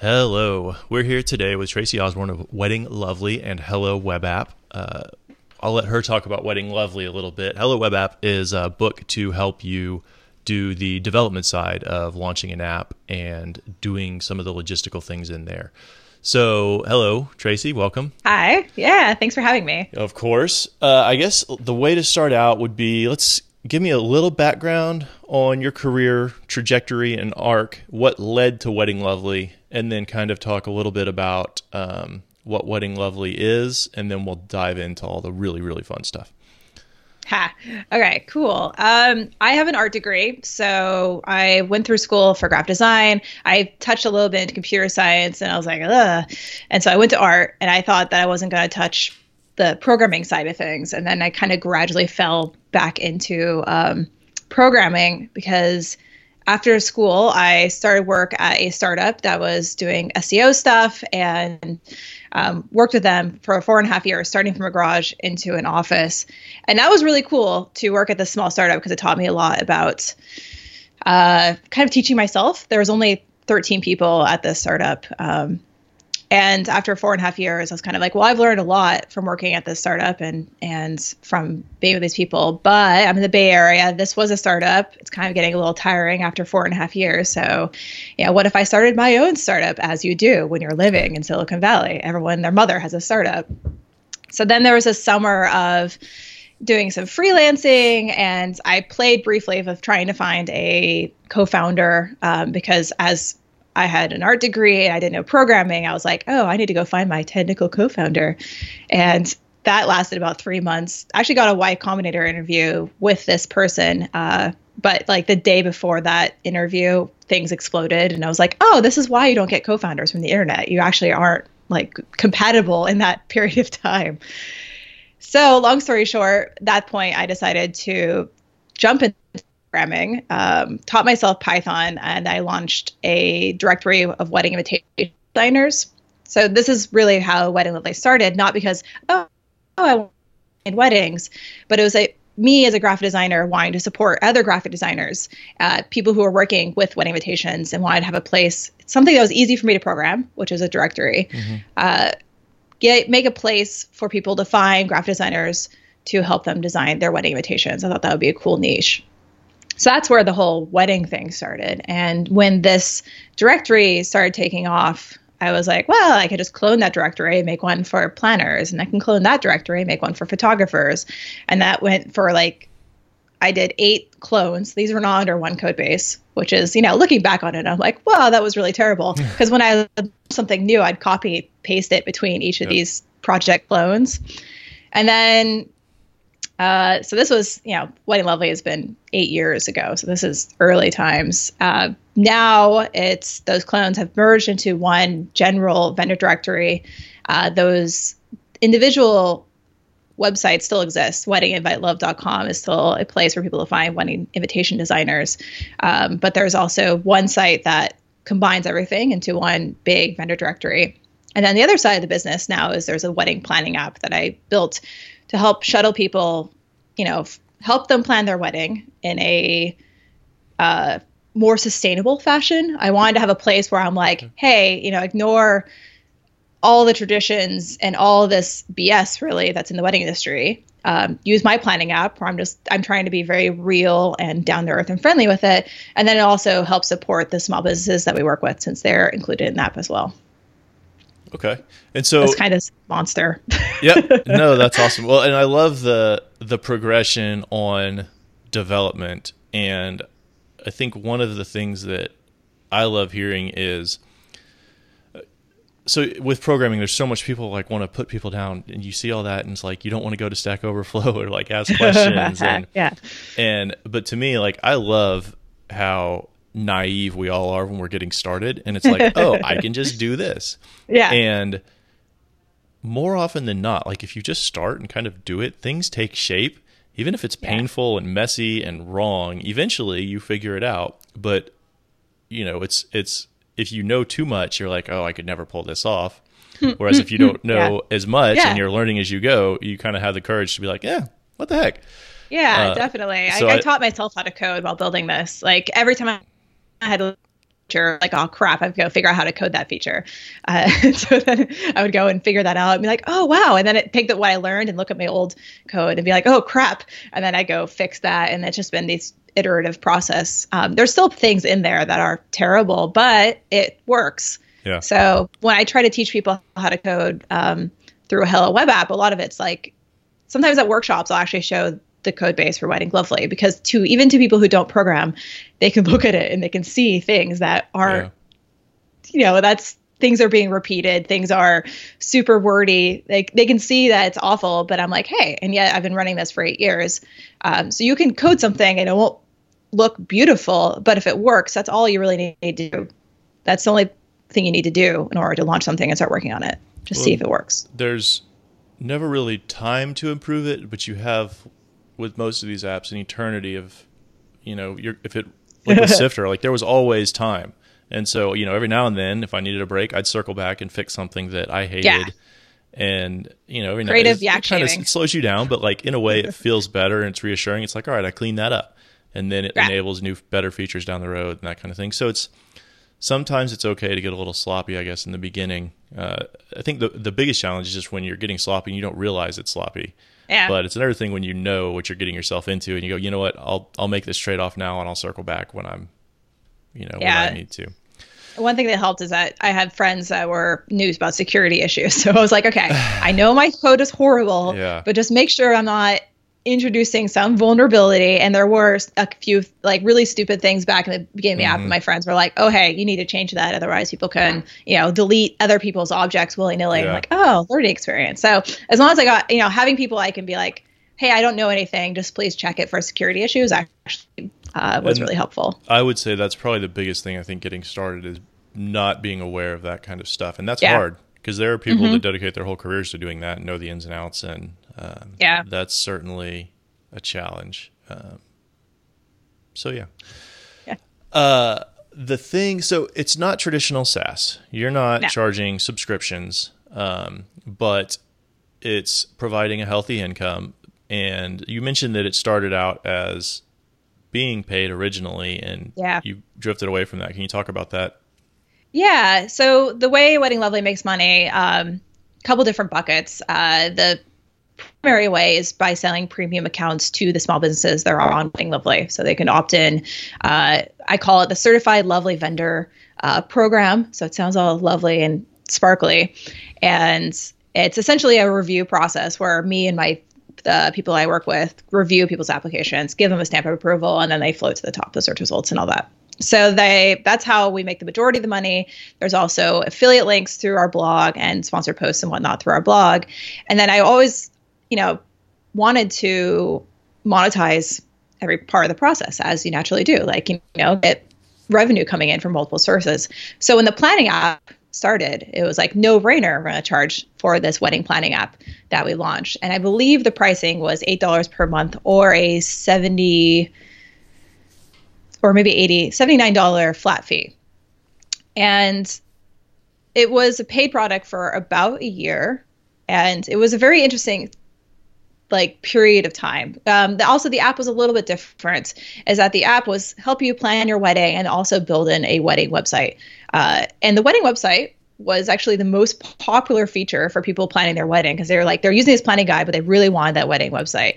Hello. We're here today with Tracy Osborne of Wedding Lovely and Hello Web App. Uh, I'll let her talk about Wedding Lovely a little bit. Hello Web App is a book to help you do the development side of launching an app and doing some of the logistical things in there. So, hello, Tracy. Welcome. Hi. Yeah. Thanks for having me. Of course. Uh, I guess the way to start out would be let's give me a little background on your career trajectory and arc. What led to Wedding Lovely, and then kind of talk a little bit about um, what Wedding Lovely is, and then we'll dive into all the really, really fun stuff. Ha. Okay, cool. Um, I have an art degree, so I went through school for graphic design. I touched a little bit into computer science, and I was like, ugh. And so I went to art, and I thought that I wasn't going to touch the programming side of things. And then I kind of gradually fell back into um, programming because after school, I started work at a startup that was doing SEO stuff and um, worked with them for four and a half years, starting from a garage into an office. And that was really cool to work at this small startup because it taught me a lot about uh, kind of teaching myself. There was only 13 people at this startup. Um, and after four and a half years, I was kind of like, well, I've learned a lot from working at this startup and and from being with these people. But I'm in the Bay Area. This was a startup. It's kind of getting a little tiring after four and a half years. So, yeah, what if I started my own startup, as you do when you're living in Silicon Valley? Everyone, their mother has a startup. So then there was a summer of doing some freelancing and i played briefly with trying to find a co-founder um, because as I had an art degree and I didn't know programming, I was like, oh, I need to go find my technical co founder. And that lasted about three months. I actually got a Y Combinator interview with this person. Uh, but like the day before that interview, things exploded. And I was like, oh, this is why you don't get co founders from the internet. You actually aren't like compatible in that period of time. So, long story short, that point, I decided to jump in programming, um, taught myself Python, and I launched a directory of wedding invitation designers. So this is really how Wedding Lovely started, not because oh, oh I wanted weddings, but it was a me as a graphic designer wanting to support other graphic designers, uh, people who are working with wedding invitations and wanted to have a place, something that was easy for me to program, which is a directory. Mm-hmm. Uh, get make a place for people to find graphic designers to help them design their wedding invitations. I thought that would be a cool niche. So that's where the whole wedding thing started. And when this directory started taking off, I was like, well, I could just clone that directory, make one for planners, and I can clone that directory, make one for photographers. And that went for like, I did eight clones. These were not under one code base, which is, you know, looking back on it, I'm like, wow, that was really terrible. Because when I had something new, I'd copy paste it between each of yep. these project clones. And then uh, so this was, you know, Wedding Lovely has been eight years ago. So this is early times. Uh, now it's those clones have merged into one general vendor directory. Uh, those individual websites still exist. WeddingInviteLove.com is still a place for people to find wedding invitation designers. Um, but there's also one site that combines everything into one big vendor directory. And then the other side of the business now is there's a wedding planning app that I built to help shuttle people, you know, f- help them plan their wedding in a uh, more sustainable fashion. I wanted to have a place where I'm like, hey, you know, ignore all the traditions and all this BS really that's in the wedding industry. Um, use my planning app where I'm just I'm trying to be very real and down to earth and friendly with it, and then it also helps support the small businesses that we work with since they're included in that app as well. Okay. And so it's kind of monster. yep. No, that's awesome. Well, and I love the the progression on development and I think one of the things that I love hearing is uh, so with programming there's so much people like want to put people down and you see all that and it's like you don't want to go to stack overflow or like ask questions and yeah and but to me like i love how naive we all are when we're getting started and it's like oh i can just do this yeah and more often than not like if you just start and kind of do it things take shape even if it's painful yeah. and messy and wrong eventually you figure it out but you know it's it's if you know too much you're like oh i could never pull this off whereas if you don't know yeah. as much yeah. and you're learning as you go you kind of have the courage to be like yeah what the heck yeah, uh, definitely. So I, I, I, taught myself how to code while building this. Like every time had a feature, like, oh crap, I have got to figure out how to code that feature. Uh, so then I would go and figure that out and be like, oh wow. And then it take that what I learned and look at my old code and be like, oh crap. And then I go fix that. And it's just been this iterative process. Um, there's still things in there that are terrible, but it works. Yeah. So when I try to teach people how to code um, through a Hello Web app, a lot of it's like sometimes at workshops I'll actually show the code base for Wedding Lovely because to even to people who don't program, they can look at it and they can see things that are, yeah. you know, that's things are being repeated, things are super wordy. Like they can see that it's awful, but I'm like, hey, and yet I've been running this for eight years. Um, so you can code something and it won't look beautiful, but if it works, that's all you really need to do. That's the only thing you need to do in order to launch something and start working on it. Just well, see if it works. There's never really time to improve it, but you have with most of these apps an eternity of, you know, if it like with Sifter, like there was always time. And so, you know, every now and then, if I needed a break, I'd circle back and fix something that I hated. Yeah. And you know, every creative it, kind of slows you down, but like in a way, it feels better and it's reassuring. It's like, all right, I cleaned that up, and then it yeah. enables new, better features down the road and that kind of thing. So it's sometimes it's okay to get a little sloppy, I guess, in the beginning. Uh, I think the the biggest challenge is just when you're getting sloppy and you don't realize it's sloppy. Yeah. But it's another thing when you know what you're getting yourself into and you go, you know what, I'll I'll make this trade off now and I'll circle back when I'm, you know, yeah. when I need to. One thing that helped is that I had friends that were news about security issues. So I was like, okay, I know my code is horrible, yeah. but just make sure I'm not introducing some vulnerability and there were a few like really stupid things back in the beginning of the mm-hmm. app and my friends were like oh hey you need to change that otherwise people can you know delete other people's objects willy-nilly yeah. like oh learning experience so as long as i got you know having people i can be like hey i don't know anything just please check it for security issues actually uh, was and really helpful i would say that's probably the biggest thing i think getting started is not being aware of that kind of stuff and that's yeah. hard because there are people mm-hmm. that dedicate their whole careers to doing that and know the ins and outs and um, yeah, that's certainly a challenge. Um, so yeah, yeah. Uh, the thing, so it's not traditional SaaS. You're not no. charging subscriptions, um, but it's providing a healthy income. And you mentioned that it started out as being paid originally, and yeah. you drifted away from that. Can you talk about that? Yeah. So the way Wedding Lovely makes money, um, a couple different buckets. Uh, the primary way is by selling premium accounts to the small businesses that are on Lovely. So they can opt in. Uh, I call it the Certified Lovely Vendor uh, program. So it sounds all lovely and sparkly. And it's essentially a review process where me and my the people I work with review people's applications, give them a stamp of approval, and then they float to the top of the search results and all that. So they that's how we make the majority of the money. There's also affiliate links through our blog and sponsored posts and whatnot through our blog. And then I always you know, wanted to monetize every part of the process as you naturally do, like, you know, get revenue coming in from multiple sources. So when the planning app started, it was like no brainer. We're going to charge for this wedding planning app that we launched. And I believe the pricing was $8 per month or a 70 or maybe 80, $79 flat fee. And it was a paid product for about a year. And it was a very interesting like period of time. Um, the, also, the app was a little bit different, is that the app was help you plan your wedding and also build in a wedding website. Uh, and the wedding website was actually the most popular feature for people planning their wedding because they were like they're using this planning guide, but they really wanted that wedding website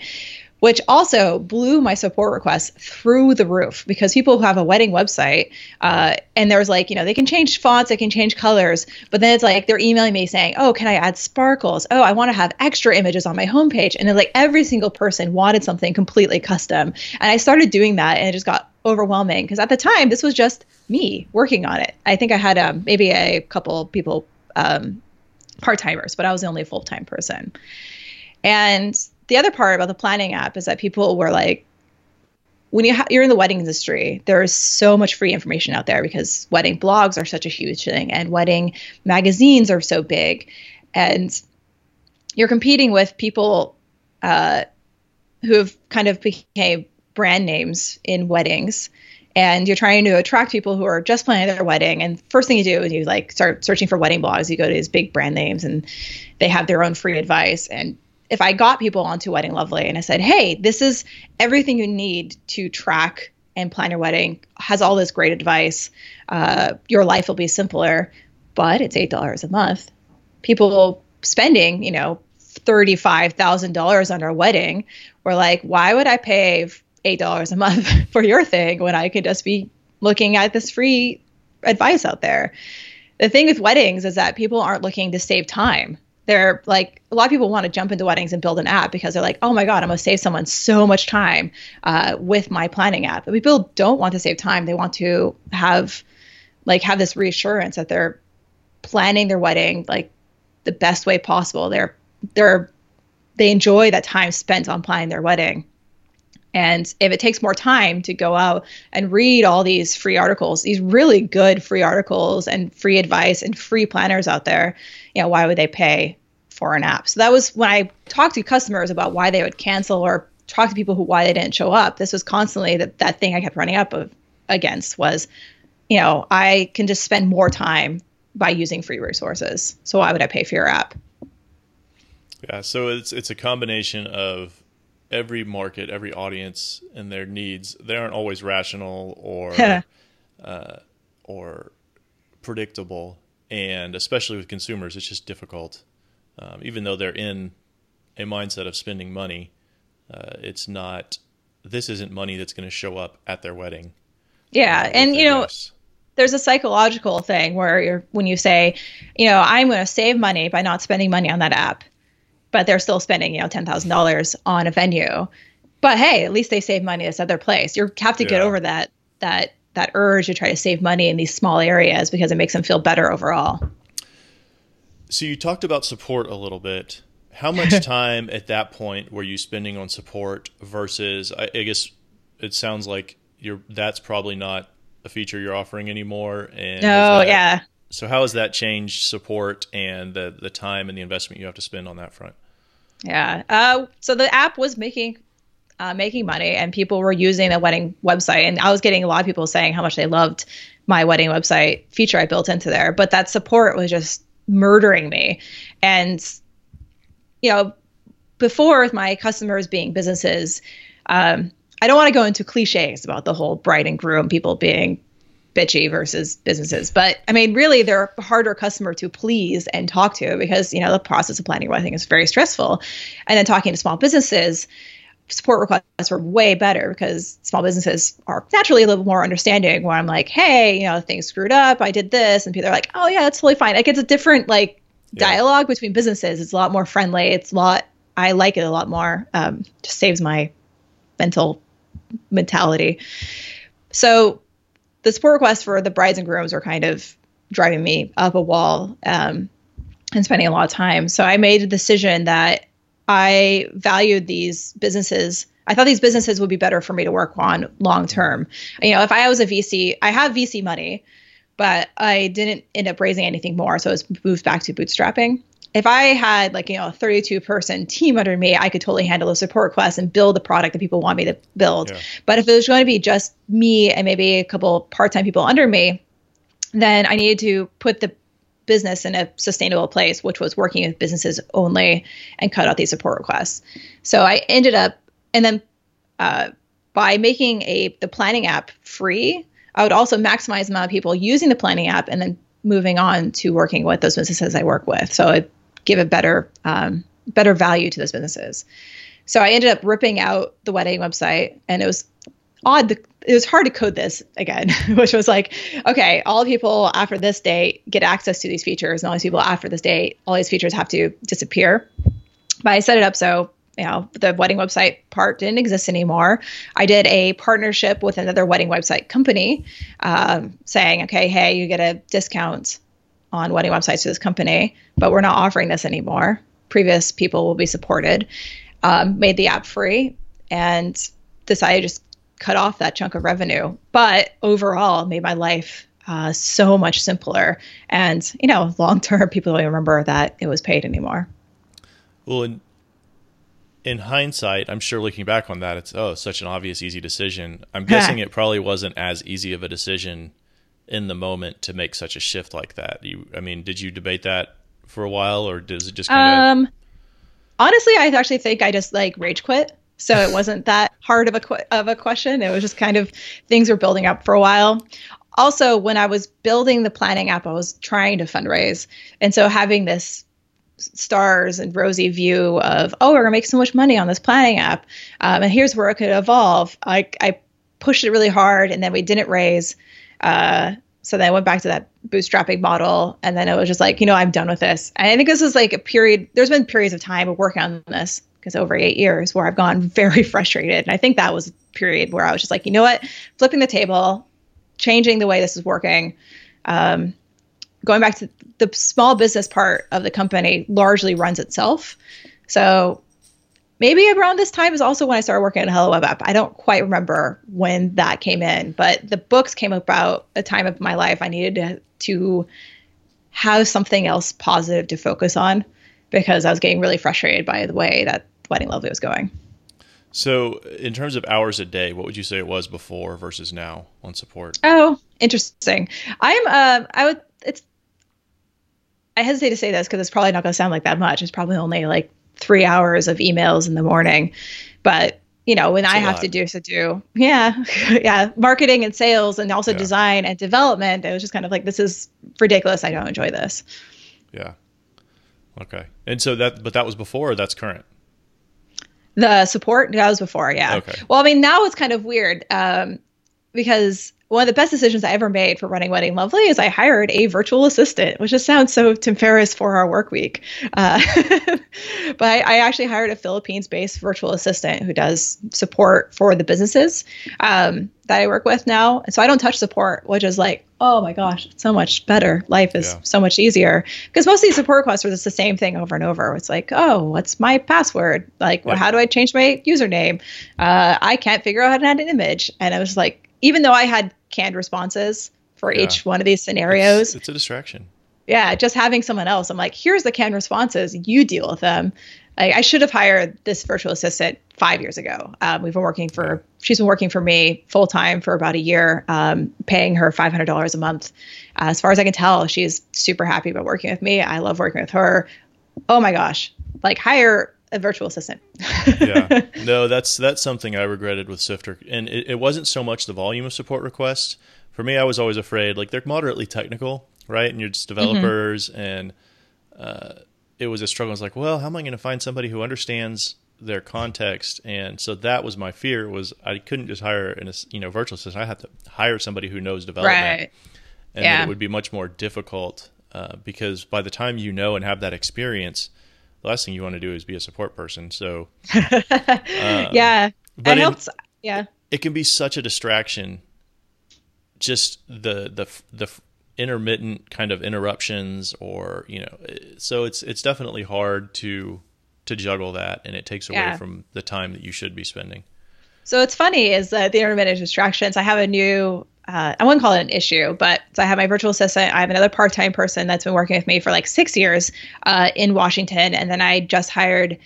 which also blew my support requests through the roof because people who have a wedding website uh, and there's like you know they can change fonts they can change colors but then it's like they're emailing me saying oh can i add sparkles? Oh i want to have extra images on my homepage. And like every single person wanted something completely custom. And i started doing that and it just got overwhelming because at the time this was just me working on it. I think i had um, maybe a couple people um, part-timers but i was the only full-time person. And the other part about the planning app is that people were like, when you ha- you're in the wedding industry, there is so much free information out there because wedding blogs are such a huge thing, and wedding magazines are so big, and you're competing with people uh, who have kind of became brand names in weddings. And you're trying to attract people who are just planning their wedding. And first thing you do is you like start searching for wedding blogs. You go to these big brand names and they have their own free advice. And if I got people onto Wedding Lovely and I said, hey, this is everything you need to track and plan your wedding has all this great advice. Uh, your life will be simpler, but it's eight dollars a month. People spending, you know, thirty-five thousand dollars on our wedding. We're like, why would I pay eight dollars a month for your thing when I could just be looking at this free advice out there? The thing with weddings is that people aren't looking to save time they're like a lot of people want to jump into weddings and build an app because they're like oh my god i'm going to save someone so much time uh, with my planning app. But people don't want to save time. They want to have like have this reassurance that they're planning their wedding like the best way possible. They're they're they enjoy that time spent on planning their wedding. And if it takes more time to go out and read all these free articles, these really good free articles and free advice and free planners out there, you know, why would they pay for an app? So that was when I talked to customers about why they would cancel or talk to people who why they didn't show up. This was constantly that that thing I kept running up of, against was, you know, I can just spend more time by using free resources. So why would I pay for your app? Yeah, so it's it's a combination of every market, every audience and their needs. They aren't always rational or uh, or predictable and especially with consumers, it's just difficult. Um, even though they're in a mindset of spending money, uh, it's not. This isn't money that's going to show up at their wedding. Yeah, uh, and you know, guests. there's a psychological thing where you're when you say, you know, I'm going to save money by not spending money on that app, but they're still spending, you know, ten thousand dollars on a venue. But hey, at least they save money at this other place. You have to yeah. get over that that that urge to try to save money in these small areas because it makes them feel better overall. So you talked about support a little bit. How much time at that point were you spending on support versus I, I guess it sounds like you're that's probably not a feature you're offering anymore and No, that, yeah. So how has that changed support and the the time and the investment you have to spend on that front? Yeah. Uh, so the app was making uh, making money and people were using the wedding website. And I was getting a lot of people saying how much they loved my wedding website feature I built into there. But that support was just murdering me. And, you know, before with my customers being businesses, um, I don't want to go into cliches about the whole bride and groom people being bitchy versus businesses. But I mean, really, they're a harder customer to please and talk to because, you know, the process of planning a wedding is very stressful. And then talking to small businesses, support requests were way better because small businesses are naturally a little more understanding where I'm like, hey, you know, things screwed up. I did this. And people are like, oh, yeah, that's totally fine. Like it's a different like yeah. dialogue between businesses. It's a lot more friendly. It's a lot, I like it a lot more. Um, just saves my mental mentality. So the support requests for the brides and grooms were kind of driving me up a wall um, and spending a lot of time. So I made a decision that I valued these businesses. I thought these businesses would be better for me to work on long term. You know, if I was a VC, I have VC money, but I didn't end up raising anything more. So it's moved back to bootstrapping. If I had like, you know, a 32 person team under me, I could totally handle the support requests and build the product that people want me to build. Yeah. But if it was going to be just me and maybe a couple part time people under me, then I needed to put the business in a sustainable place, which was working with businesses only and cut out these support requests. So I ended up, and then uh, by making a the planning app free, I would also maximize the amount of people using the planning app and then moving on to working with those businesses I work with. So it give a better um, better value to those businesses. So I ended up ripping out the wedding website, and it was odd to, it was hard to code this again, which was like, okay, all people after this date get access to these features, and all these people after this date, all these features have to disappear. But I set it up so you know the wedding website part didn't exist anymore. I did a partnership with another wedding website company, um, saying, okay, hey, you get a discount on wedding websites to this company, but we're not offering this anymore. Previous people will be supported. Um, made the app free and decided just cut off that chunk of revenue, but overall made my life uh, so much simpler. And, you know, long term, people don't remember that it was paid anymore. Well, in, in hindsight, I'm sure looking back on that, it's, oh, such an obvious, easy decision. I'm guessing it probably wasn't as easy of a decision in the moment to make such a shift like that. You, I mean, did you debate that for a while or does it just kind of. Um, honestly, I actually think I just like rage quit so it wasn't that hard of a of a question. It was just kind of things were building up for a while. Also, when I was building the planning app, I was trying to fundraise, and so having this stars and rosy view of oh we're gonna make so much money on this planning app um, and here's where it could evolve I, I pushed it really hard and then we didn't raise uh, so then I went back to that bootstrapping model and then it was just like you know I'm done with this and I think this is like a period there's been periods of time of working on this because over eight years where I've gone very frustrated and I think that was a period where I was just like you know what flipping the table changing the way this is working um, going back to the small business part of the company largely runs itself. So maybe around this time is also when I started working on Hello Web App. I don't quite remember when that came in, but the books came about a time of my life I needed to, to have something else positive to focus on because I was getting really frustrated by the way that Wedding Lovely was going. So, in terms of hours a day, what would you say it was before versus now on support? Oh, interesting. I'm uh, I would it's I hesitate to say this because it's probably not going to sound like that much. It's probably only like three hours of emails in the morning. But you know, when That's I have lot. to do to do, yeah, yeah, marketing and sales and also yeah. design and development, it was just kind of like this is ridiculous. I don't enjoy this. Yeah. Okay. And so that, but that was before. that's current. The support that was before, yeah. Okay. Well, I mean, now it's kind of weird um, because one of the best decisions I ever made for running Wedding Lovely is I hired a virtual assistant, which just sounds so Tim Ferriss Four-Hour Workweek. Uh, but I, I, actually hired a Philippines based virtual assistant who does support for the businesses um, that I work with now. And so I don't touch support, which is like, oh my gosh, it's so much better. Life is yeah. so much easier. Because most of these support requests are just the same thing over and over. It's like, oh, what's my password? Like, well, how do I change my username? Uh, I can't figure out how to add an image. And I was like, even though I had canned responses for yeah. each one of these scenarios. It's, it's, a distraction. Yeah, just having someone else. I'm like, here's the canned responses. You deal with them. I, I should have hired this virtual assistant five years ago. Um, we've been working for. She's been working for me full time for about a year, um, paying her five hundred dollars a month. Uh, as far as I can tell, she's super happy about working with me. I love working with her. Oh my gosh, like hire a virtual assistant. yeah, no, that's that's something I regretted with Sifter, and it, it, wasn't so much the volume of support requests. For me, I was always afraid like they're moderately technical, right? And you're just mm-hmm. developers, mm-hmm. and uh, it was a struggle. I was like, well, how am I going to find somebody who understands their context? And so that was my fear was I couldn't just hire an you know virtual assistant. I had to hire somebody who knows development, right. and yeah. it would be much more difficult uh, because by the time you know and have that experience the last thing you want to do is be a support person. So, um, yeah, but it helps. Yeah, it can be such a distraction. Just the the the intermittent kind of interruptions, or you know, so it's it's definitely hard to to juggle that, and it takes away yeah. from the time that you should be spending. So it's funny is that the intermittent distractions. I have a new uh, I wouldn't call it an issue, but so I have my virtual assistant. I have another part time person that's been working with me for like six years uh, in Washington, and then I just hired.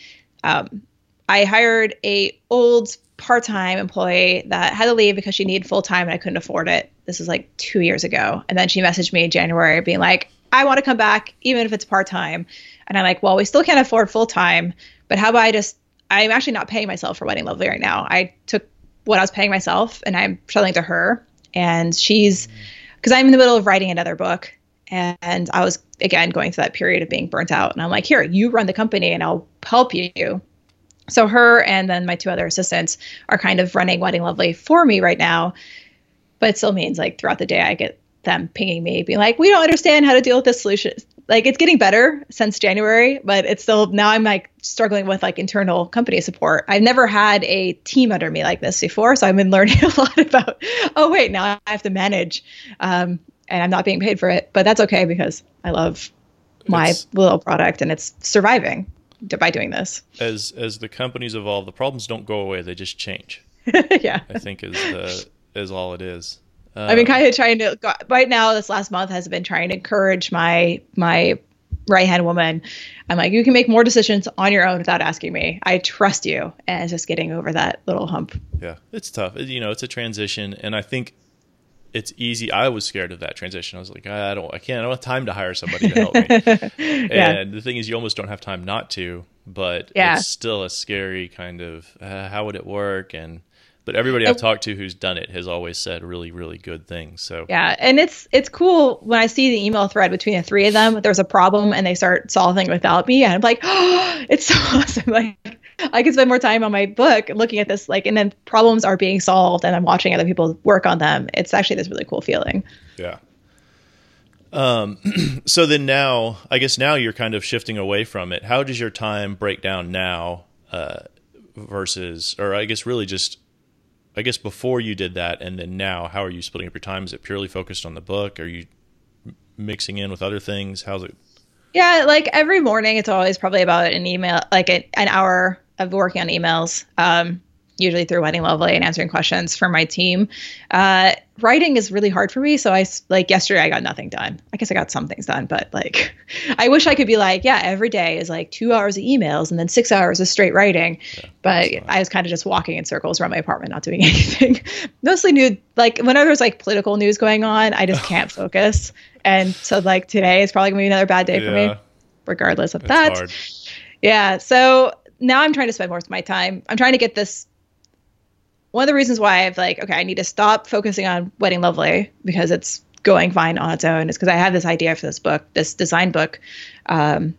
Um, I hired a old part time employee that had to leave because she needed full time and I couldn't afford it. This is like two years ago, and then she messaged me in January being like, "I want to come back, even if it's part time." And I'm like, "Well, we still can't afford full time, but how about I just?" I'm actually not paying myself for Wedding Lovely right now. I took what I was paying myself and I'm selling to her and she's mm. because I'm in the middle of writing another book and I was again going through that period of being burnt out and I'm like here you run the company and I'll help you so her and then my two other assistants are kind of running Wedding Lovely for me right now but it still means like throughout the day I get them pinging me being like we don't understand how to deal with this solution like it's getting better since January, but it's still now I'm like struggling with like internal company support. I've never had a team under me like this before, so I've been learning a lot about. Oh wait, now I have to manage, um, and I'm not being paid for it, but that's okay because I love my it's, little product and it's surviving by doing this. As as the companies evolve, the problems don't go away; they just change. yeah, I think is the is all it is. Uh, I've been kind of trying to right now. This last month has been trying to encourage my my right hand woman. I'm like, you can make more decisions on your own without asking me. I trust you, and just getting over that little hump. Yeah, it's tough. You know, it's a transition, and I think it's easy. I was scared of that transition. I was like, I don't, I can't, I don't have time to hire somebody to help me. yeah. And the thing is, you almost don't have time not to. but Yeah. it's still a scary kind of uh, how would it work and but everybody I've talked to who's done it has always said really really good things. So Yeah, and it's it's cool when I see the email thread between the three of them. There's a problem, and they start solving without me, and I'm like, oh, it's so awesome. Like I can spend more time on my book looking at this, like, and then problems are being solved, and I'm watching other people work on them. It's actually this really cool feeling. Yeah. Um, so then now, I guess now you're kind of shifting away from it. How does your time break down now uh, versus, or I guess really just, I guess before you did that and then now, how are you splitting up your time? Is it purely focused on the book? Are you mixing in with other things? How's it? Yeah, like every morning, it's always probably about an email, like an, an hour of working on emails, um, usually through Wedding Lovely and answering questions for my team. Uh, writing is really hard for me. So I like, yesterday I got nothing done. I guess I got some things done, but like, I wish I could be like, yeah, every day is like two hours of emails and then six hours of straight writing. but. I was kind of just walking in circles around my apartment, not doing anything. Mostly new, like, whenever there's like political news going on, I just can't focus. And so, like, today is probably gonna be another bad day for me regardless of it's that. hard. Yeah. So now I'm trying to spend more of my time. I'm trying to get this. One of the reasons why I've like, okay, I need to stop focusing on Wedding Lovely because it's going fine on its own is because I have this idea for this book, this design book. Um,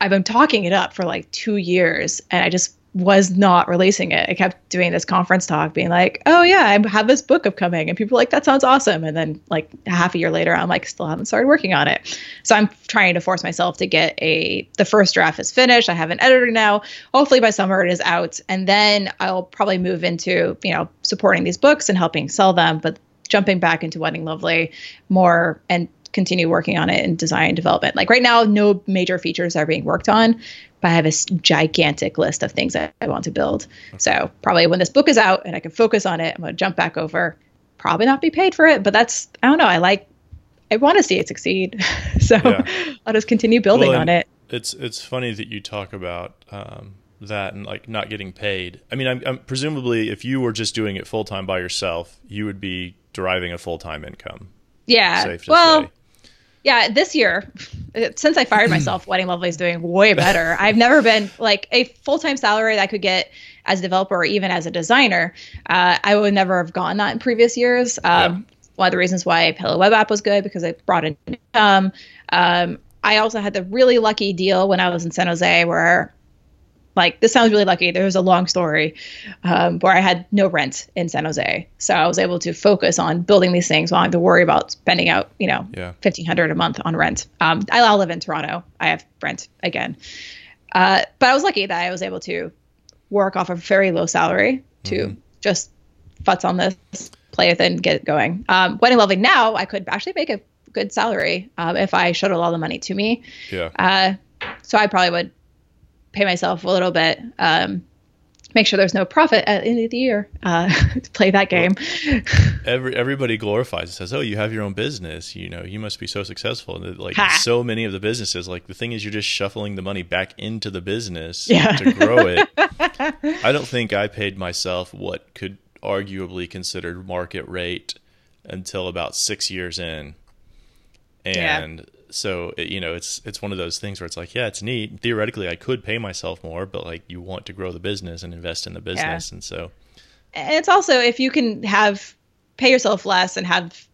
I've been talking it up for like two years and I just was not releasing it. I kept doing this conference talk, being like, "Oh yeah, I have this book upcoming," and people like, "That sounds awesome." And then like half a year later, I'm like, still haven't started working on it. So I'm trying to force myself to get a. The first draft is finished. I have an editor now. Hopefully by summer it is out, and then I'll probably move into you know supporting these books and helping sell them, but jumping back into Wedding Lovely more and continue working on it in design and development. Like right now, no major features are being worked on, but I have this gigantic list of things that I want to build. So probably when this book is out and I can focus on it, I'm going to jump back over. Probably not be paid for it, but that's I don't know. I like. I want to see it succeed, so Yeah. I'll just continue building Well, on it. It's it's funny that you talk about um, that and like not getting paid. I mean, I'm, I'm presumably if you were just doing it full time by yourself, you would be deriving a full time income. Yeah. Well, say. Yeah, this year, since I fired myself, Wedding Lovely is doing way better. I've never been like a full time salary that I could get as a developer or even as a designer. Uh, I would never have gotten that in previous years. Um, One of the reasons why Hello Web App was good because it brought in income. Um, I also had the really lucky deal when I was in San Jose where like this sounds really lucky. There was a long story um, where I had no rent in San Jose, so I was able to focus on building these things while I had to worry about spending out, you know, Yeah. fifteen hundred a month on rent. Um, I live in Toronto. I have rent again, uh, but I was lucky that I was able to work off a very low salary to just futz on this, play with it, and get it going. Um, Wedding Lovely now, I could actually make a good salary um, if I showed all the money to me. Yeah. Uh, so I probably would pay myself a little bit, um, make sure there's no profit at the end of the year uh, to play that game. Every everybody glorifies it says, "Oh, you have your own business. You know, you must be so successful." And like Ha. so many of the businesses, like the thing is, you're just shuffling the money back into the business Yeah. to grow it. I don't think I paid myself what could arguably considered market rate until about six years in, Yeah. So it, you know, it's it's one of those things where it's like, yeah, it's neat. Theoretically, I could pay myself more, but like you want to grow the business and invest in the business, and so And it's also if you can have pay yourself less and have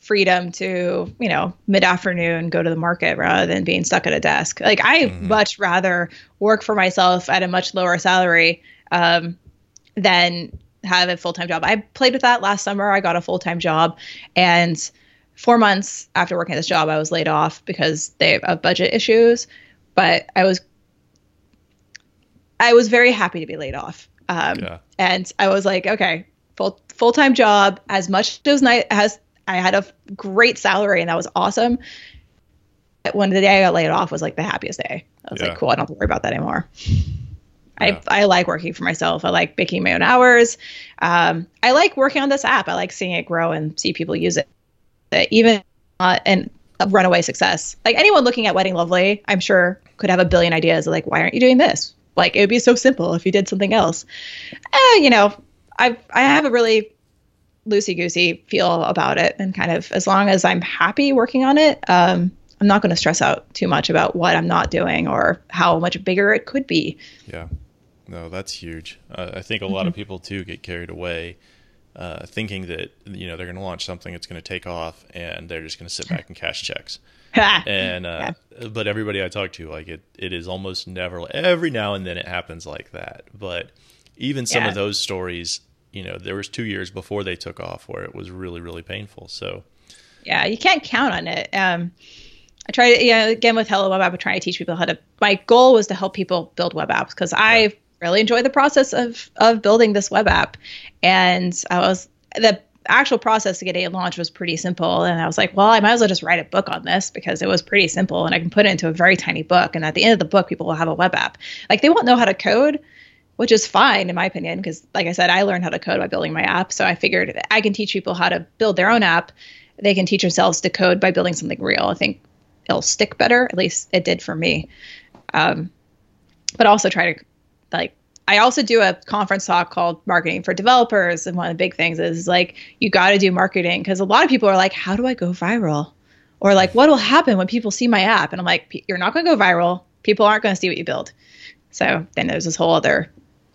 freedom to you know mid afternoon go to the market rather than being stuck at a desk. Like i much rather work for myself at a much lower salary um, than have a full-time job. I played with that last summer. I got a full-time job. And four months after working at this job i was laid off because they have budget issues but i was i was very happy to be laid off um, Yeah. and I was like, okay, full full time job. As much as nice as I had a great salary and that was awesome. But When the day I got laid off was like the happiest day. I was Yeah. like, cool, I don't have to worry about that anymore. Yeah. I, I like working for myself. I like making my own hours. Um, I like working on this app. I like seeing it grow and see people use it. That even uh, and a runaway success. Like anyone looking at Wedding Lovely, I'm sure could have a billion ideas of like, why aren't you doing this? Like it would be so simple if you did something else. Eh, you know, I I have a really loosey goosey feel about it, and kind of as long as I'm happy working on it, um, I'm not going to stress out too much about what I'm not doing or how much bigger it could be. Yeah. No, that's huge. Uh, I think a lot mm-hmm. of people too get carried away uh, thinking that you know they're going to launch something that's going to take off and they're just going to sit back and cash checks. and uh, yeah. but everybody I talk to, like it, it is almost never. Every now and then it happens like that. But even some yeah. of those stories, you know, there was two years before they took off where it was really really painful. So yeah, you can't count on it. Um, I try to, yeah, again with Hello Web App, I'm trying to teach people how to. My goal was to help people build web apps because yeah. I really enjoy the process of of building this web app, and I was the actual process to get a launch was pretty simple. And I was like, well, I might as well just write a book on this because it was pretty simple and I can put it into a very tiny book. And at the end of the book, people will have a web app. Like they won't know how to code, which is fine in my opinion, because like I said, I learned how to code by building my app. So I figured I can teach people how to build their own app. They can teach themselves to code by building something real. I think it'll stick better. At least it did for me. Um, but also try to like I also do a conference talk called Marketing for Developers. And one of the big things is like, you got to do marketing because a lot of people are like, how do I go viral? Or like, what will happen when people see my app? And I'm like, you're not going to go viral. People aren't going to see what you build. So then there's this whole other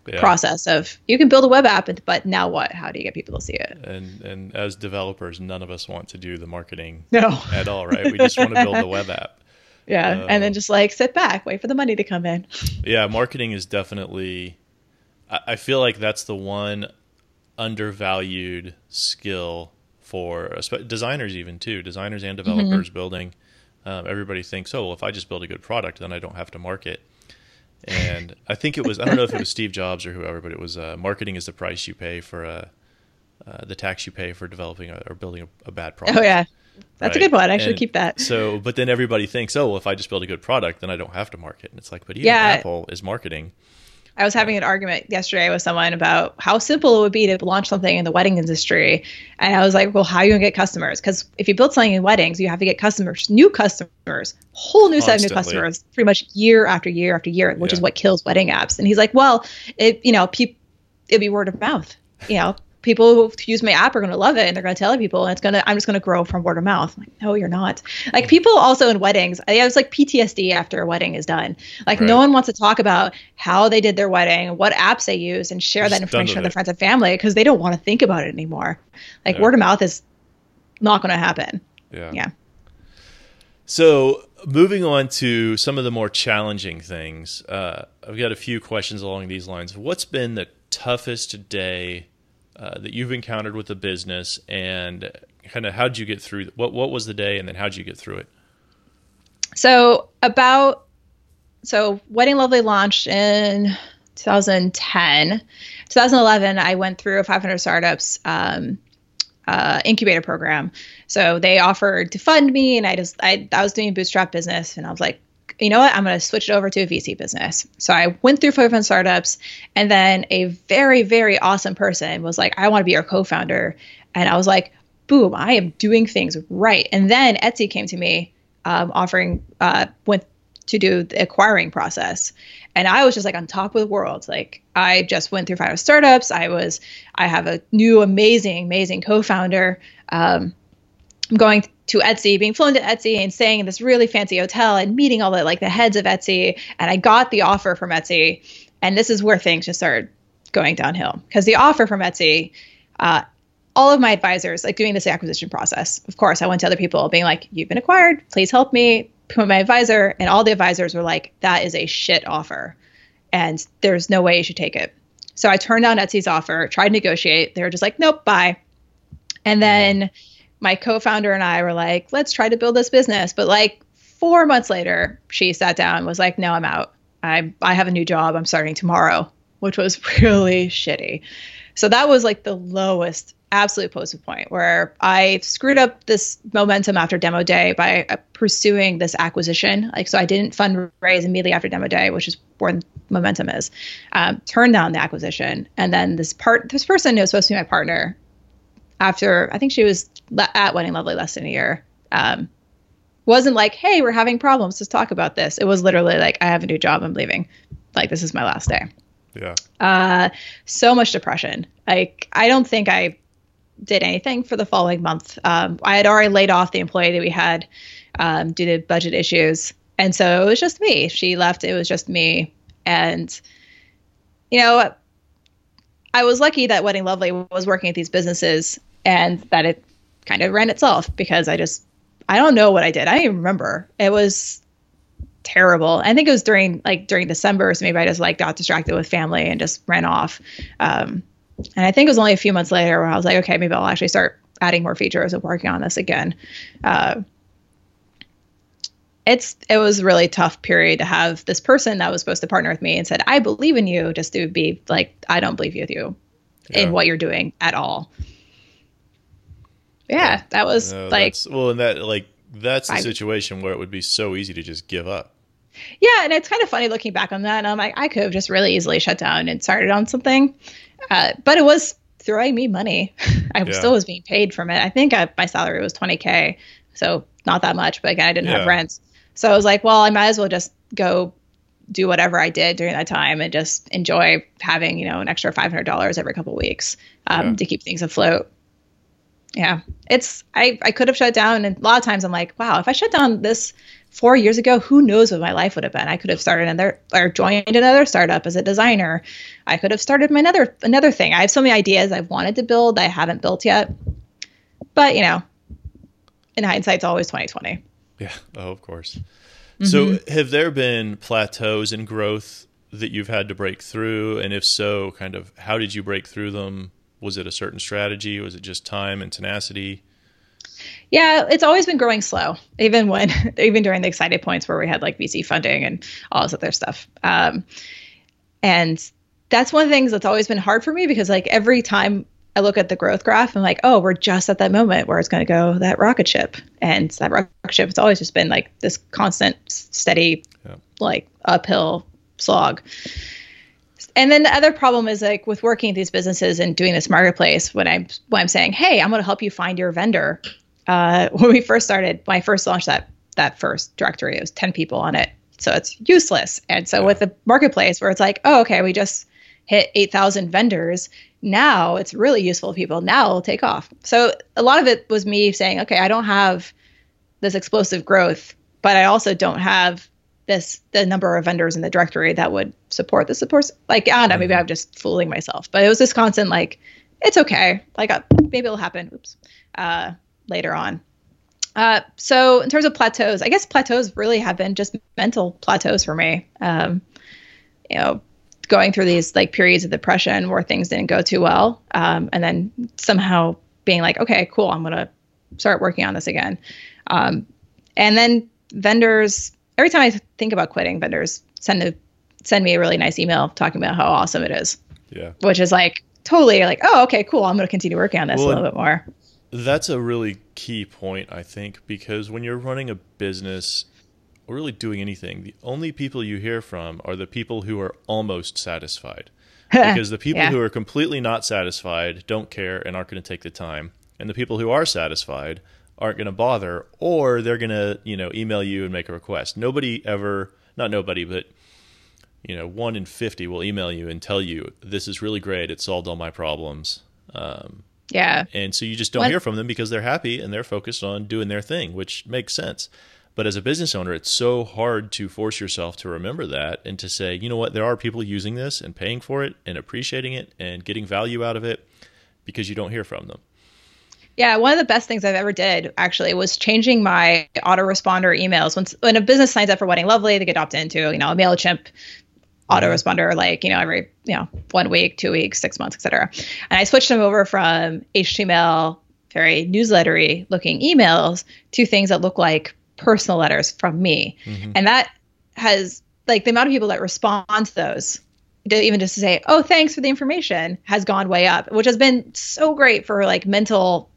yeah. process of you can build a web app, but now what? How do you get people to see it? And and as developers, none of us want to do the marketing no. at all, right? We just want to build the web app. Yeah, uh, and then just like sit back, wait for the money to come in. Yeah, marketing is definitely I feel like that's the one undervalued skill for designers, even too designers and mm-hmm. developers mm-hmm. building. Um, everybody thinks, oh, well, if I just build a good product, then I don't have to market. And I think it was I don't know if it was Steve Jobs or whoever, but it was uh, marketing is the price you pay for uh, uh, the tax you pay for developing a, or building a, a, bad product. Oh yeah, that's right? a good one. I and should keep that. So, but then everybody thinks, oh, well, if I just build a good product, then I don't have to market. And it's like, but even yeah. Apple is marketing. I was having an argument yesterday with someone about how simple it would be to launch something in the wedding industry. And I was like, well, how are you going to get customers? Because if you build something in weddings, you have to get customers, new customers, whole new Constantly. set of new customers, pretty much year after year after year, which yeah. is what kills wedding apps. And he's like, well, it, you know, it'd be word of mouth. You know, people who use my app are going to love it and they're going to tell people and it's going to i'm just going to grow from word of mouth. I'm like no you're not. Like people also in weddings i was like ptsd after a wedding is done. Like right. no one wants to talk about how they did their wedding what apps they use and share that information with their friends and family because they don't want to think about it anymore. Like word of mouth is not going to happen. Yeah. Yeah. So moving on to some of the more challenging things uh, i've got a few questions along these lines. What's been the toughest day uh, that you've encountered with the business, and kind of how'd you get through? What what was the day, and then how'd you get through it? So about so Wedding Lovely launched in 2010. 2011, I went through a 500 startups um, uh, incubator program. So they offered to fund me, and I just I, I was doing a bootstrap business, and I was like, you know what? I'm going to switch it over to a VC business. So I went through 500 startups, and then a very, very awesome person was like, I want to be your co founder. And I was like, boom, I am doing things right. And then Etsy came to me um, offering, uh, went to do the acquiring process. And I was just like on top of the world. Like I just went through five startups. I was, I have a new amazing, amazing co-founder. Um, Going to Etsy, being flown to Etsy and staying in this really fancy hotel and meeting all the like the heads of Etsy. And I got the offer from Etsy, and this is where things just started going downhill because the offer from Etsy, uh, all of my advisors like doing this acquisition process. Of course, I went to other people being like, "You've been acquired. Please help me." Put my advisor, and all the advisors were like, "That is a shit offer, and there's no way you should take it." So I turned down Etsy's offer, tried to negotiate. They were just like, "Nope, bye." And then my co-founder and I were like, let's try to build this business. But like four months later, she sat down and was like, no, I'm out. I I have a new job. I'm starting tomorrow, which was really shitty. So that was like the lowest absolute positive point where I screwed up this momentum after demo day by uh, pursuing this acquisition. Like, so I didn't fundraise immediately after demo day, which is where momentum is. Um, turned down the acquisition, and then this part, this person who was supposed to be my partner, after I think she was at Wedding Lovely less than a year. Um, wasn't like, hey, we're having problems. Let's talk about this. It was literally like, I have a new job. I'm leaving. Like, this is my last day. Yeah. Uh, so much depression. Like, I don't think I did anything for the following month. Um, I had already laid off the employee that we had um, due to budget issues. And so it was just me. She left, it was just me. And, you know, I was lucky that Wedding Lovely was working at these businesses and that it kind of ran itself because I just, I don't know what I did. I don't even remember. It was terrible. I think it was during like during December, so maybe I just like got distracted with family and just ran off. Um, and I think it was only a few months later where I was like, okay, maybe I'll actually start adding more features and working on this again. Uh, it's it was a really tough period to have this person that was supposed to partner with me and said, I believe in you, just to be like, I don't believe you, you yeah. in what you're doing at all. Yeah, yeah. that was no, like well, and that like that's the situation where it would be so easy to just give up. Yeah, and it's kind of funny looking back on that. And I'm like, I could have just really easily shut down and started on something, uh, but it was throwing me money. I yeah. still was being paid from it. I think I, my salary was 20k, so not that much. But again, I didn't yeah. have rent, so I was like, well, I might as well just go do whatever I did during that time and just enjoy having you know an extra $500 every couple weeks um, yeah. to keep things afloat yeah. It's i i could have shut down and a lot of times i'm like wow if i shut down this four years ago who knows what my life would have been? I could have started another or joined another startup as a designer. I could have started my another another thing. I have so many ideas i've wanted to build i haven't built yet. But you know in hindsight it's always 2020 yeah. Oh of course. Mm-hmm. so have there been plateaus in growth that you've had to break through? And if so kind of how did you break through them was it a certain strategy? Was it just time and tenacity? Yeah, it's always been growing slow, even when, even during the excited points where we had like VC funding and all this other stuff. Um, and that's one of the things that's always been hard for me because like every time I look at the growth graph, I'm like, oh, we're just at that moment where it's going to go that rocket ship, and that rocket ship. It's always just been like this constant, steady, yeah. like uphill slog and then the other problem is like with working at these businesses and doing this marketplace when i'm when i'm saying hey i'm going to help you find your vendor uh, when we first started when i first launched that that first directory it was 10 people on it. So it's useless. And so yeah. with the marketplace where it's like oh okay we just hit 8000 vendors now it's really useful to people now it'll take off. So a lot of it was me saying okay i don't have this explosive growth but i also don't have this the number of vendors in the directory that would support the support. Like I don't know, maybe mm-hmm. I'm just fooling myself, but it was this constant like, it's okay. Like uh, maybe it'll happen. Oops. Uh, later on. Uh, so in terms of plateaus, I guess plateaus really have been just mental plateaus for me. Um, you know, going through these like periods of depression where things didn't go too well, um, and then somehow being like, okay, cool, I'm gonna start working on this again. Um, and then vendors every time I think about quitting, vendors send a send me a really nice email talking about how awesome it is. Yeah. Which is like totally like, oh, okay, cool. I'm going to continue working on this well, a little bit more. That's a really key point, I think, because when you're running a business or really doing anything, the only people you hear from are the people who are almost satisfied. because the people yeah. who are completely not satisfied don't care and aren't going to take the time. And the people who are satisfied aren't going to bother or they're going to, you know, email you and make a request. Nobody ever, not nobody, but you know, one in 50 will email you and tell you, this is really great. It solved all my problems. Um, yeah. And so you just don't what? hear from them because they're happy and they're focused on doing their thing, which makes sense. But as a business owner, it's so hard to force yourself to remember that and to say, you know what, there are people using this and paying for it and appreciating it and getting value out of it because you don't hear from them. Yeah, one of the best things I've ever did actually was changing my autoresponder emails. When when a business signs up for Wedding Lovely, they get opted into you know a Mailchimp autoresponder like you know every you know one week, two weeks, six months, etc. And I switched them over from HTML very newslettery looking emails to things that look like personal letters from me, mm-hmm. and that has like the amount of people that respond to those even just to say, "Oh, thanks for the information," has gone way up, which has been so great for like mental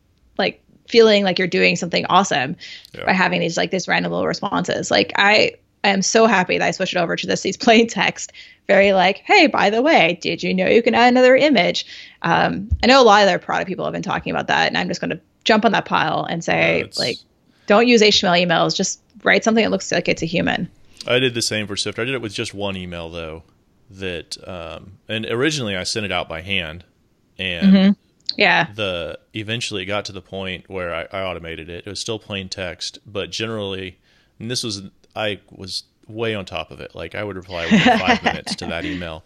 feeling like you're doing something awesome yeah. by having these like these random little responses. Like I I am so happy that I switched it over to this these plain text. Very like, hey, by the way, did you know you can add another image? Um, I know a lot of other product people have been talking about that, and I'm just going to jump on that pile and say yeah, like, don't use HTML emails. Just write something that looks like it's a human. I did the same for Sift. I did it with just one email though. That um, and originally I sent it out by hand, and mm-hmm Yeah. the eventually it got to the point where I, I automated it. It was still plain text, but generally, and this was I was way on top of it. Like I would reply within five minutes to that email.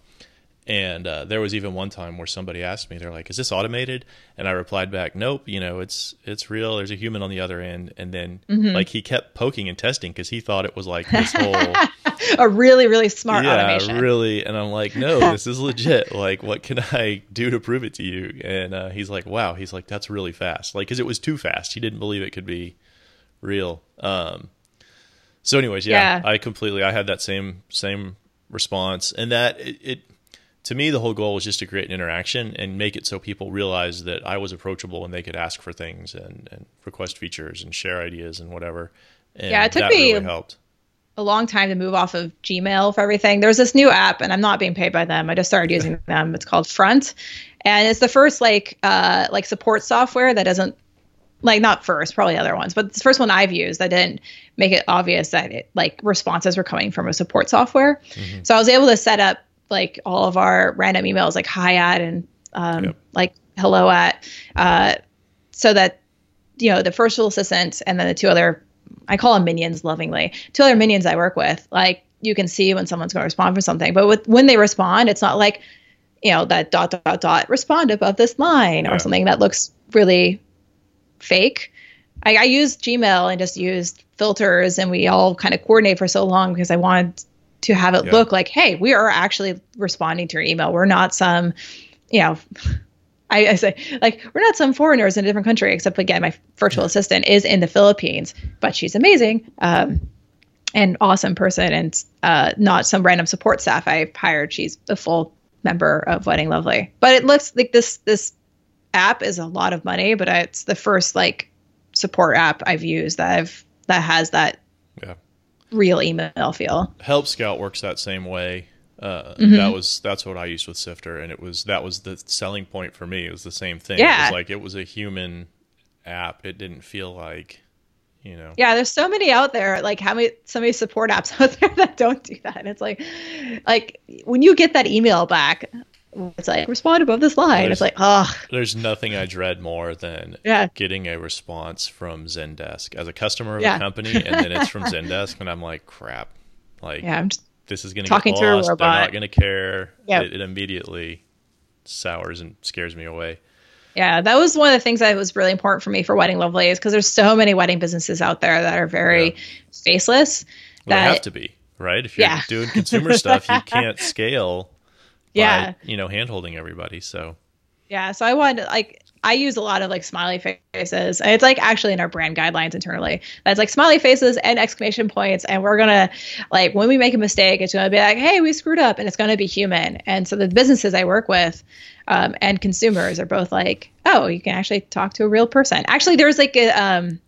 And uh, there was even one time where somebody asked me, they're like, "Is this automated?" And I replied back, "Nope. You know, it's it's real. There's a human on the other end." And then like he kept poking and testing because he thought it was like this whole A really, really smart yeah, automation. really. And I'm like, no, this is legit. Like, what can I do to prove it to you? And uh, he's like, wow. He's like, that's really fast. Like, because it was too fast. He didn't believe it could be real. Um. So, anyways, yeah, Yeah. I completely. I had that same same response, and that it, it to me the whole goal was just to create an interaction and make it so people realized that I was approachable and they could ask for things and, and request features and share ideas and whatever. And Yeah, it took that me- really helped. a long time to move off of Gmail for everything. There's this new app, and I'm not being paid by them. I just started using them. It's called Front, and it's the first like uh, like support software that doesn't like not first, probably other ones, but the first one I've used that didn't make it obvious that it like responses were coming from a support software. So I was able to set up like all of our random emails, like hi at and um, Yep. like hello at, uh, so that you know the first virtual assistant and then the two other I call them minions lovingly. Two other minions I work with, like you can see when someone's going to respond for something, but with when they respond, it's not like you know that dot dot dot, dot respond above this line Yeah. or something that looks really fake. I, I used Gmail and just used filters, and we all kind of coordinate for so long because I wanted to have it Yeah. look like, hey, we are actually responding to your email. We're not some, you know. I, I say like we're not some foreigners in a different country, except again, my virtual assistant is in the Philippines, but she's amazing, um, and awesome person, and uh, not some random support staff I've hired. She's a full member of Wedding Lovely. But it looks like this this app is a lot of money, but it's the first like support app I've used that I've that has that. Real email feel. Help Scout works that same way. Uh, Mm-hmm. That was that's what I used with Sifter, and it was that was the selling point for me. It was the same thing. It Yeah. was like it was a human app. It didn't feel like, you know, Yeah, there's so many out there. Like how many so many support apps out there that don't do that. And it's like like when you get that email back, it's like respond above this line. It's There's- like, oh there's nothing I dread more than Yeah. getting a response from Zendesk as a customer of Yeah. a company, and then it's from Zendesk, and I'm like, crap, like yeah, I'm just this is going to Talking get to a lost. They're not going to care. Yep. It, it immediately sours and scares me away. Yeah, that was one of the things that was really important for me for Wedding Lovely is because there's so many wedding businesses out there that are very faceless. Well, they that have to be right. If you're Yeah. doing consumer stuff, you can't scale. Yeah. you know, hand holding everybody. So Yeah, so I wanted like I use a lot of like smiley faces. It's like actually in our brand guidelines internally. That's like smiley faces and exclamation points. And we're gonna like when we make a mistake, it's gonna be like, hey, we screwed up, and it's gonna be human. And so the businesses I work with um, and consumers are both like, oh, you can actually talk to a real person. Actually, there's like a um,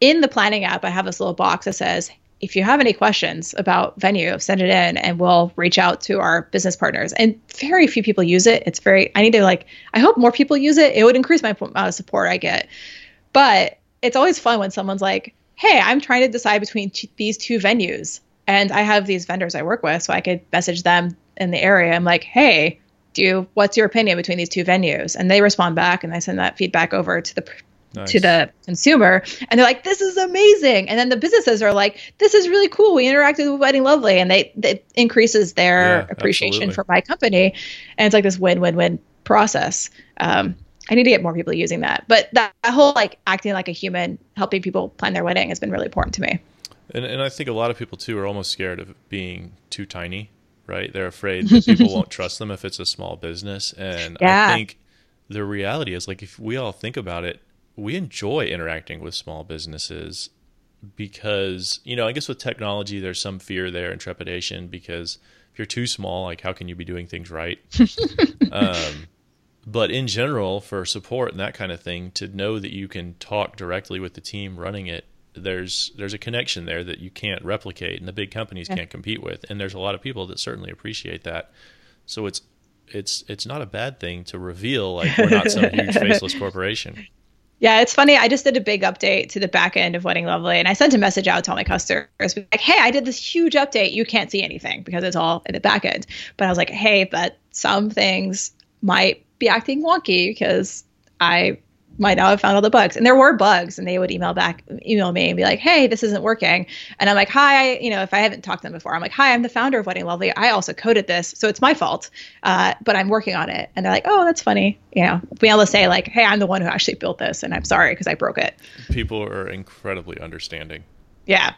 in the planning app, I have this little box that says, if you have any questions about venue, send it in and we'll reach out to our business partners. And very few people use it. It's very, I need to like, I hope more people use it. It would increase my amount uh, of support I get. But it's always fun when someone's like, hey, I'm trying to decide between t- these two venues. And I have these vendors I work with, so I could message them in the area. I'm like, hey, do you, what's your opinion between these two venues? And they respond back, and I send that feedback over to the nice. to the consumer and they're like this is amazing and then the businesses are like this is really cool we interacted with wedding lovely and they it increases their Yeah, appreciation absolutely. for my company and it's like this win-win-win process um, i need to get more people using that but that, that whole like acting like a human helping people plan their wedding has been really important to me And, and I think a lot of people too are almost scared of being too tiny, right? They're afraid that people won't trust them if it's a small business. And Yeah. I think the reality is, like, if we all think about it, we enjoy interacting with small businesses because, you know, I guess with technology, there's some fear there and trepidation because if you're too small, like, how can you be doing things right? um, but in general, for support and that kind of thing, to know that you can talk directly with the team running it, there's there's a connection there that you can't replicate, and the big companies Yeah. can't compete with. And there's a lot of people that certainly appreciate that. So it's it's it's not a bad thing to reveal like we're not some huge faceless corporation. Yeah, it's funny. I just did a big update to the back end of Wedding Lovely, and I sent a message out to all my customers like, "Hey, I did this huge update. You can't see anything because it's all in the back end." But I was like, "Hey, but some things might be acting wonky because I might not have found all the bugs. And there were bugs, and they would email back, email me and be like, "Hey, this isn't working." And I'm like, "Hi," you know, if I haven't talked to them before, I'm like, "Hi, I'm the founder of Wedding Lovely. I also coded this, so it's my fault, uh, but I'm working on it." And they're like, "Oh, that's funny." You know, being able to say like, "Hey, I'm the one who actually built this, and I'm sorry because I broke it." People are incredibly understanding. Yeah.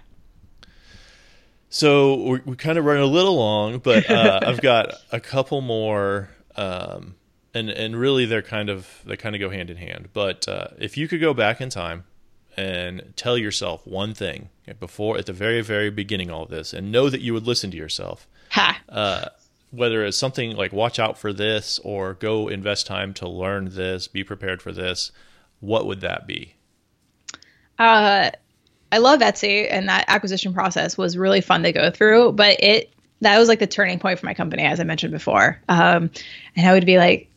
So we're, we're kind of running a little long, but uh, I've got a couple more. Um, and and really they're kind of they kind of go hand in hand. But uh, if you could go back in time and tell yourself one thing before at the very very beginning of all of this, and know that you would listen to yourself, ha. Uh, whether it's something like watch out for this or go invest time to learn this, be prepared for this, what would that be? Uh, I love Etsy, and that acquisition process was really fun to go through. But it that was like the turning point for my company, as I mentioned before. Um, and I would be like,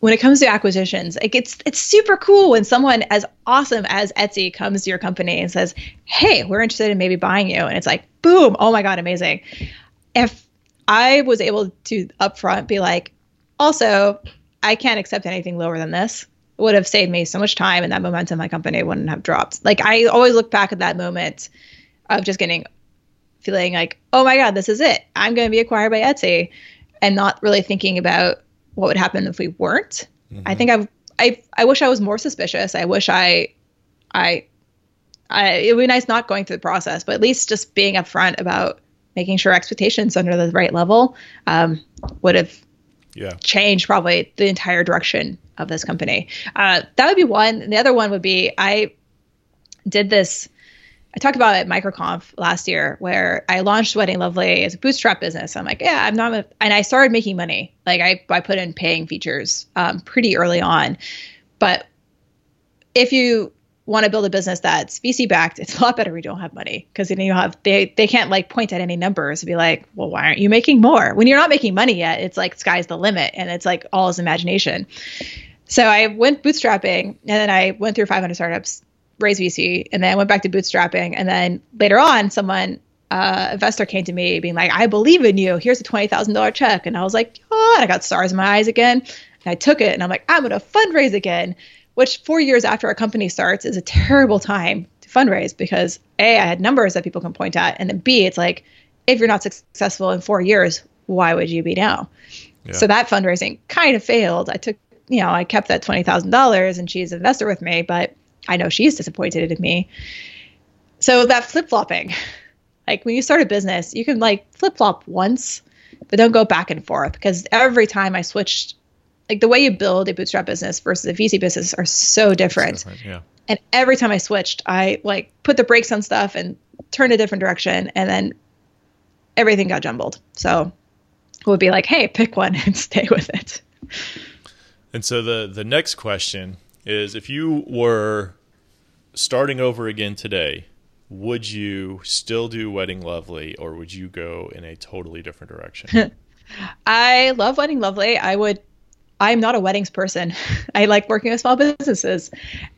when it comes to acquisitions, it's it's super cool when someone as awesome as Etsy comes to your company and says, "Hey, we're interested in maybe buying you," and it's like, boom, oh my god, amazing. If I was able to upfront be like, also, I can't accept anything lower than this, it would have saved me so much time, and that momentum my company wouldn't have dropped. Like I always look back at that moment of just getting feeling like, oh my god, this is it. I'm going to be acquired by Etsy, and not really thinking about what would happen if we weren't. Mm-hmm. I think I've, I I wish I was more suspicious. I wish I I I it would be nice not going through the process, but at least just being upfront about making sure expectations under the right level um, would have yeah. changed probably the entire direction of this company. Uh, that would be one. And the other one would be I did this I talked about it at MicroConf last year where I launched Wedding Lovely as a bootstrap business. I'm like, yeah, I'm not, a, and I started making money. Like I, I put in paying features um, pretty early on. But if you want to build a business that's VC backed, it's a lot better we don't have money because then you have they they can't like point at any numbers and be like, well, why aren't you making more? When you're not making money yet, it's like sky's the limit and it's like all is imagination. So I went bootstrapping and then I went through 500 startups raise VC, and then I went back to bootstrapping. And then later on, someone, uh, investor came to me being like, I believe in you. Here's a $20,000 check. And I was like, oh, and I got stars in my eyes again. And I took it and I'm like, I'm going to fundraise again, which four years after our company starts is a terrible time to fundraise because A, I had numbers that people can point at. And then B, it's like, if you're not successful in four years, why would you be now? Yeah. So that fundraising kind of failed. I took, you know, I kept that $20,000 and she's an investor with me, but I know she's disappointed in me. So that flip flopping, like when you start a business, you can like flip flop once, but don't go back and forth because every time I switched, like the way you build a bootstrap business versus a VC business are so different. different yeah. And every time I switched, I like put the brakes on stuff and turned a different direction, and then everything got jumbled. So it would be like, hey, pick one and stay with it. And so the the next question is if you were starting over again today, would you still do Wedding Lovely or would you go in a totally different direction? I love Wedding Lovely. I would I'm not a weddings person. I like working with small businesses.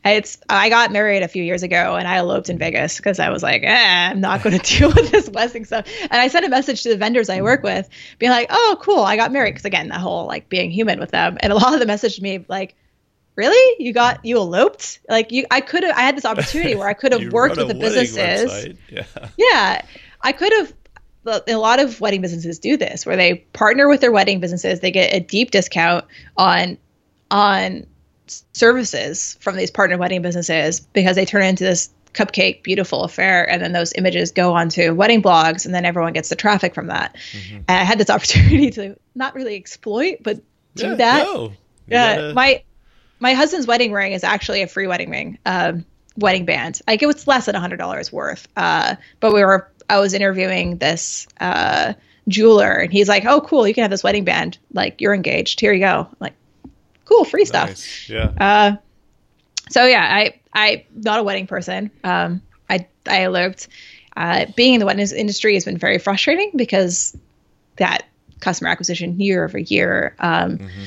It's I got married a few years ago and I eloped in Vegas because I was like, eh, I'm not going to deal with this wedding stuff. And I sent a message to the vendors I work with, being like, oh, cool, I got married because again, the whole like being human with them. And a lot of them messaged me like, really? You got you eloped? Like you i could have i had this opportunity where i could have worked with the businesses. Yeah. Yeah. I could have a lot of wedding businesses do this where they partner with their wedding businesses. They get a deep discount on on services from these partner wedding businesses because they turn into this cupcake beautiful affair and then those images go onto wedding blogs and then everyone gets the traffic from that. Mm-hmm. and i had this opportunity to not really exploit but do yeah, that. no. yeah gotta... my my husband's wedding ring is actually a free wedding ring, um, wedding band. Like it was less than a hundred dollars worth. Uh, but we were, I was interviewing this uh, jeweler, and he's like, "Oh, cool, you can have this wedding band. Like you're engaged. Here you go." I'm like, cool, free stuff. Nice. Yeah. Uh, so yeah, I I not a wedding person. Um, I I eloped. Uh, being in the wedding industry has been very frustrating because that customer acquisition year over year um, mm-hmm.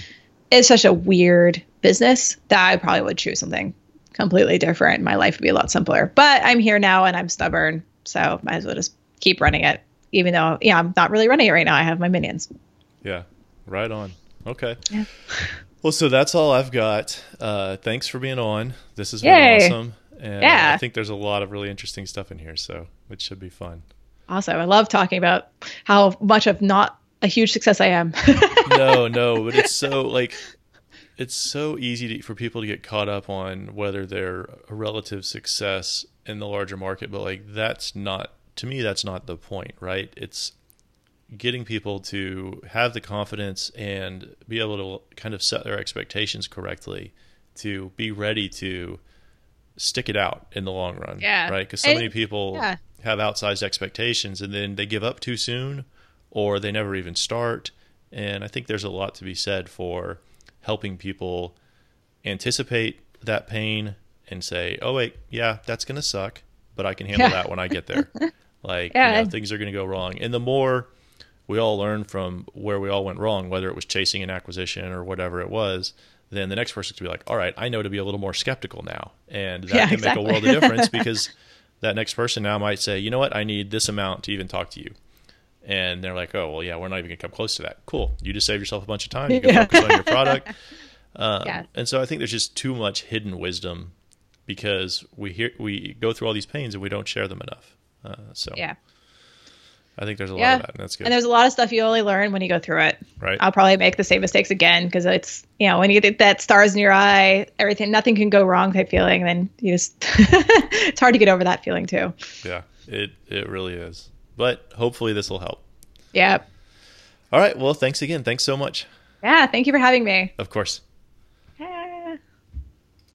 is such a weird business, that I probably would choose something completely different. My life would be a lot simpler. But I'm here now and I'm stubborn, so might as well just keep running it. Even though, yeah, I'm not really running it right now. I have my minions. Yeah, right on. Okay. Yeah. Well, so that's all I've got. Uh, thanks for being on. This has been awesome. And Yeah. I think there's a lot of really interesting stuff in here, so it should be fun. Also, I love talking about how much of not a huge success I am. no, no, but it's so like it's so easy to, for people to get caught up on whether they're a relative success in the larger market, but like that's not to me that's not the point, right? It's getting people to have the confidence and be able to kind of set their expectations correctly to be ready to stick it out in the long run, Yeah. right? Because so And- many people yeah. have outsized expectations and then they give up too soon or they never even start. And I think there's a lot to be said for helping people anticipate that pain and say, oh, wait, yeah, that's going to suck, but I can handle Yeah. that when I get there. like, Yeah. you know, things are going to go wrong. And the more we all learn from where we all went wrong, whether it was chasing an acquisition or whatever it was, then the next person to be like, all right, I know to be a little more skeptical now. And that Yeah, can exactly. make a world of difference because that next person now might say, you know what, I need this amount to even talk to you. And they're like, oh, well, yeah, we're not even going to come close to that. Cool. You just save yourself a bunch of time. You can Yeah. focus on your product. Um, Yeah. And so I think there's just too much hidden wisdom because we hear we go through all these pains and we don't share them enough. Uh, so yeah. I think there's a lot of that, and that's good, And there's a lot of stuff you only learn when you go through it. right? I'll probably make the same mistakes again because it's you know when you get that stars in your eye, everything nothing can go wrong type feeling. Then you just it's hard to get over that feeling too. yeah, it it really is. But hopefully this will help. Yeah, All right. Well, thanks again. Thanks so much. yeah. Thank you for having me. Of course.